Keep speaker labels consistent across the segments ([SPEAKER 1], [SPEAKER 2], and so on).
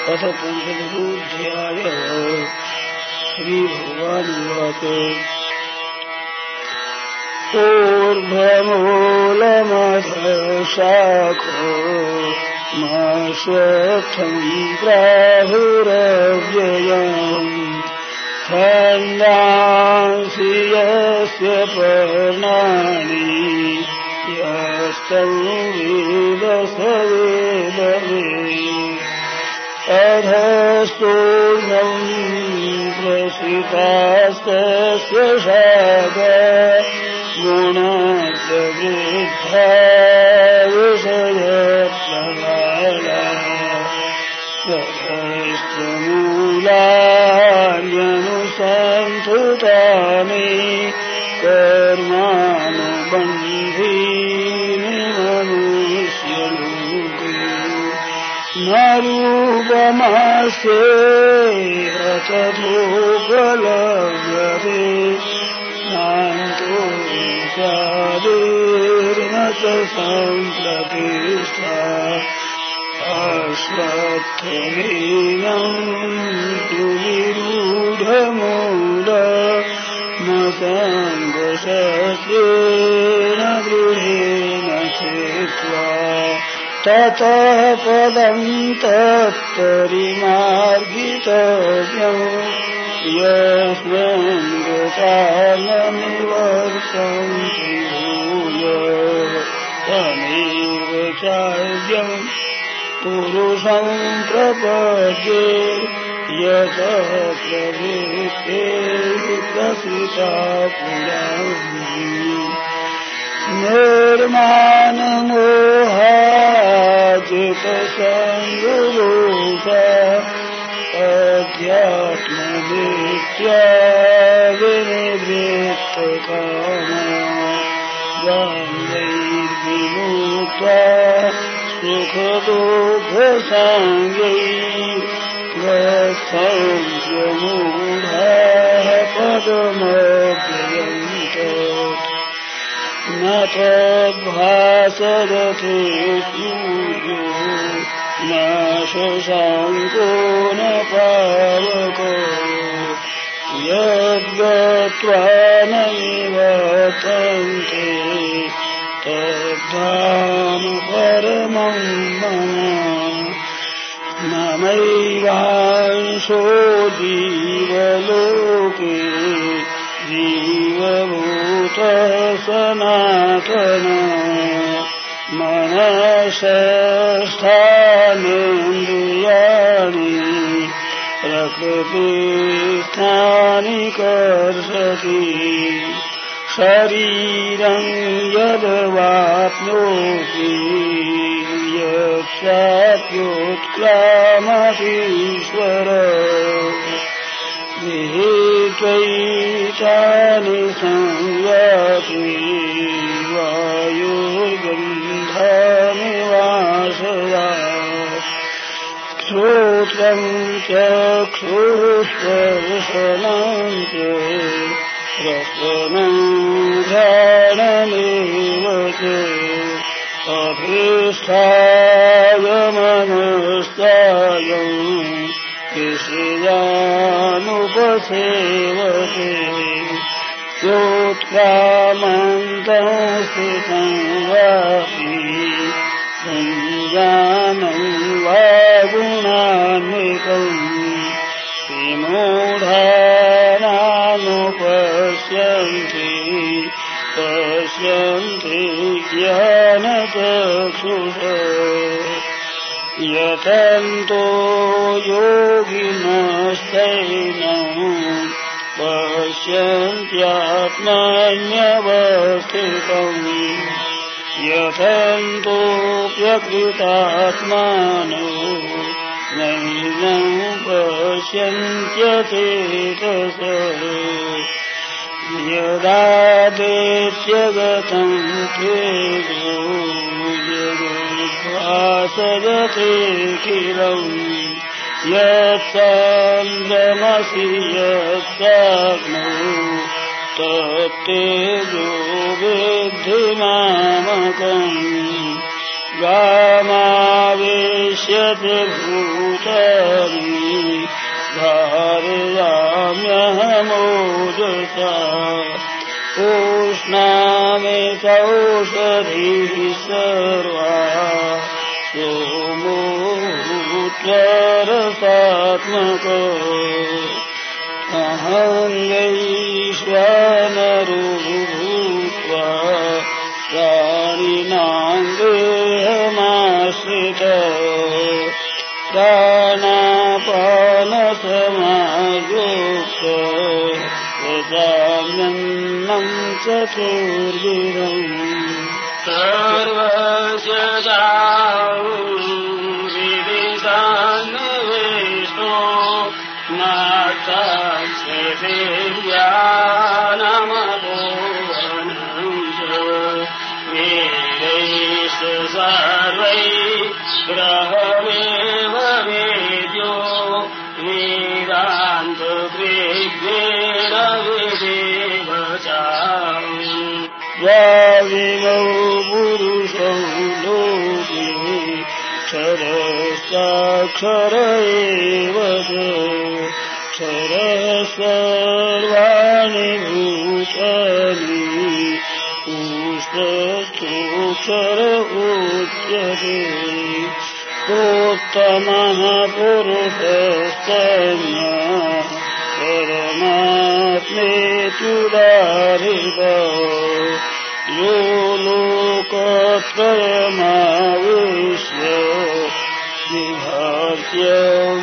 [SPEAKER 1] अथ पञ्चदशोऽध्याय श्रीभगवानुवाच। ऊर्ध्वमूलमधशाखो माश्वथम् प्राहुरव्ययम् खण्डांसि यस्य पर्णानि यस्तम् वेदस वेदवे अधस्तूर्णम् प्रसितास्तस्य गुणप्रवृद्धा विषयप्रबाला तथैष्टमूलान्यनुसन्तुतानि कर्मानुबन्धीनि मनुष्यलोके न तथोपलभ्यते शान्तो विचारेर्न च सम्प्रतिष्ठा अश्वत्थमीनम् तु विरूढमूल न गृहेण चित्वा ततः पदम् तत्परिमार्गितव्यम् यस्मिन् गतालनिवर्तन्ति भूय तमेव चार्यम् पुरुषम् प्रपद्ये यत प्रवृत्ते प्रसिता पुराणी गान्धैर्विमुक्ता सुखदुःखसाङ्गै गच्छन्त्यमूढाः पदमव्ययन्त न तद्भासरथे सूर्यो न शशाङ्को न पावको यद्गत्वा न निवर्तन्ते तद्धाम परमम् मम ममैवांशो जीवलोके सनातन मनसष्ठानेन्द्रियाणि प्रकृतिस्थानि कर्षति शरीरम् यद्वाप्नोति यच्चाप्योत्क्रामतीश्वर विहित्वैतानि श्रोत्रम् चक्षुष्पर्शनम् च घ्राणमेव च अभिष्ठाय मनस्तायम् विषयानुपसेवते वापि सञ्जानम् वा गुणान्वितम् विमूढानानुपश्यन्ति पश्यन्ति ज्ञानचक्षुष यतन्तो योगिनस्तैनम् पश्यन्त्यात्मन्यवस्थितम्। यतन्तोऽप्यकृतात्मानो नैनम् पश्यन्त्यचेतस। यदादेश्यगतम् तेजो यदुद्भासयते किलम् यत्सन्द्रमसि यत्साग्नौ तत्तेजो विद्धि मामकम् गामावेश्यति भूतानि धारयाम्यहमोदसा उष्णामि सौषधिः सर्वा सोमोत्तरसात्मक अहं वैश्वानरो भूत्वा प्राणिनां देहमाश्रित प्राणापानसमायोक्त यजाम्यन्नं चतुर्विधम्।
[SPEAKER 2] सर्वस्य सर्वै ग्रहमेव वेद्यो वेदान्तकृग्वेरविदेव चाम्
[SPEAKER 1] द्वाविमौ पुरुषौ लोके क्षरश्चाक्षर एव च क्षरः सर्वाणि भूतानि पुष्पस्थोक्षर उच्यते उत्तमः पुरुषस्तन्या परमात्मेत्युदारित यो लोकत्रयमाविश्य विभात्य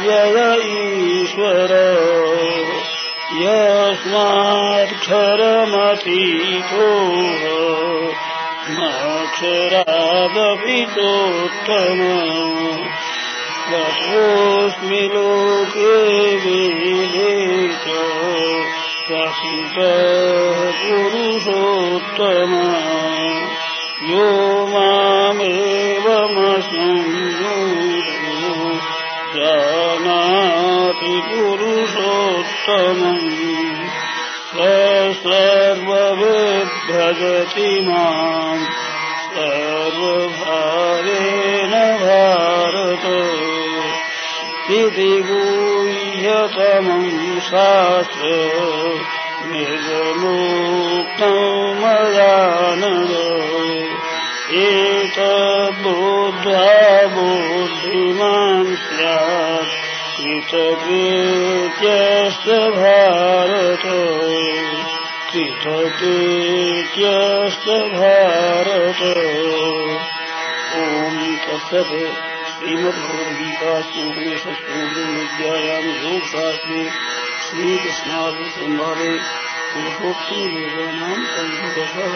[SPEAKER 1] व्यय ईश्वर यस्माक्षरमतीतो ततोऽस्मि लोके वेदेत प्रसिद्धः पुरुषोत्तम यो मामेवमसंयो जानाति पुरुषोत्तमम् स सर्वविभ्रजति माम् सर्वभावेन भारत। इति गुह्यतमम् शास्त्र निजमुक्तं मयानद एतद्बुद्ध्वा बुद्धिमान् स्यात् कृतकृत्यश्च भारत पृथकेत्यश्च भारत ॐ तत्सत् श्रीमद्भगवद्गीतासूपनिषत्पूर्णविद्यायां योगशास्त्रे श्रीकृष्णार्जुसंवादे पुरुषोक्तिवेदानां पञ्चदशः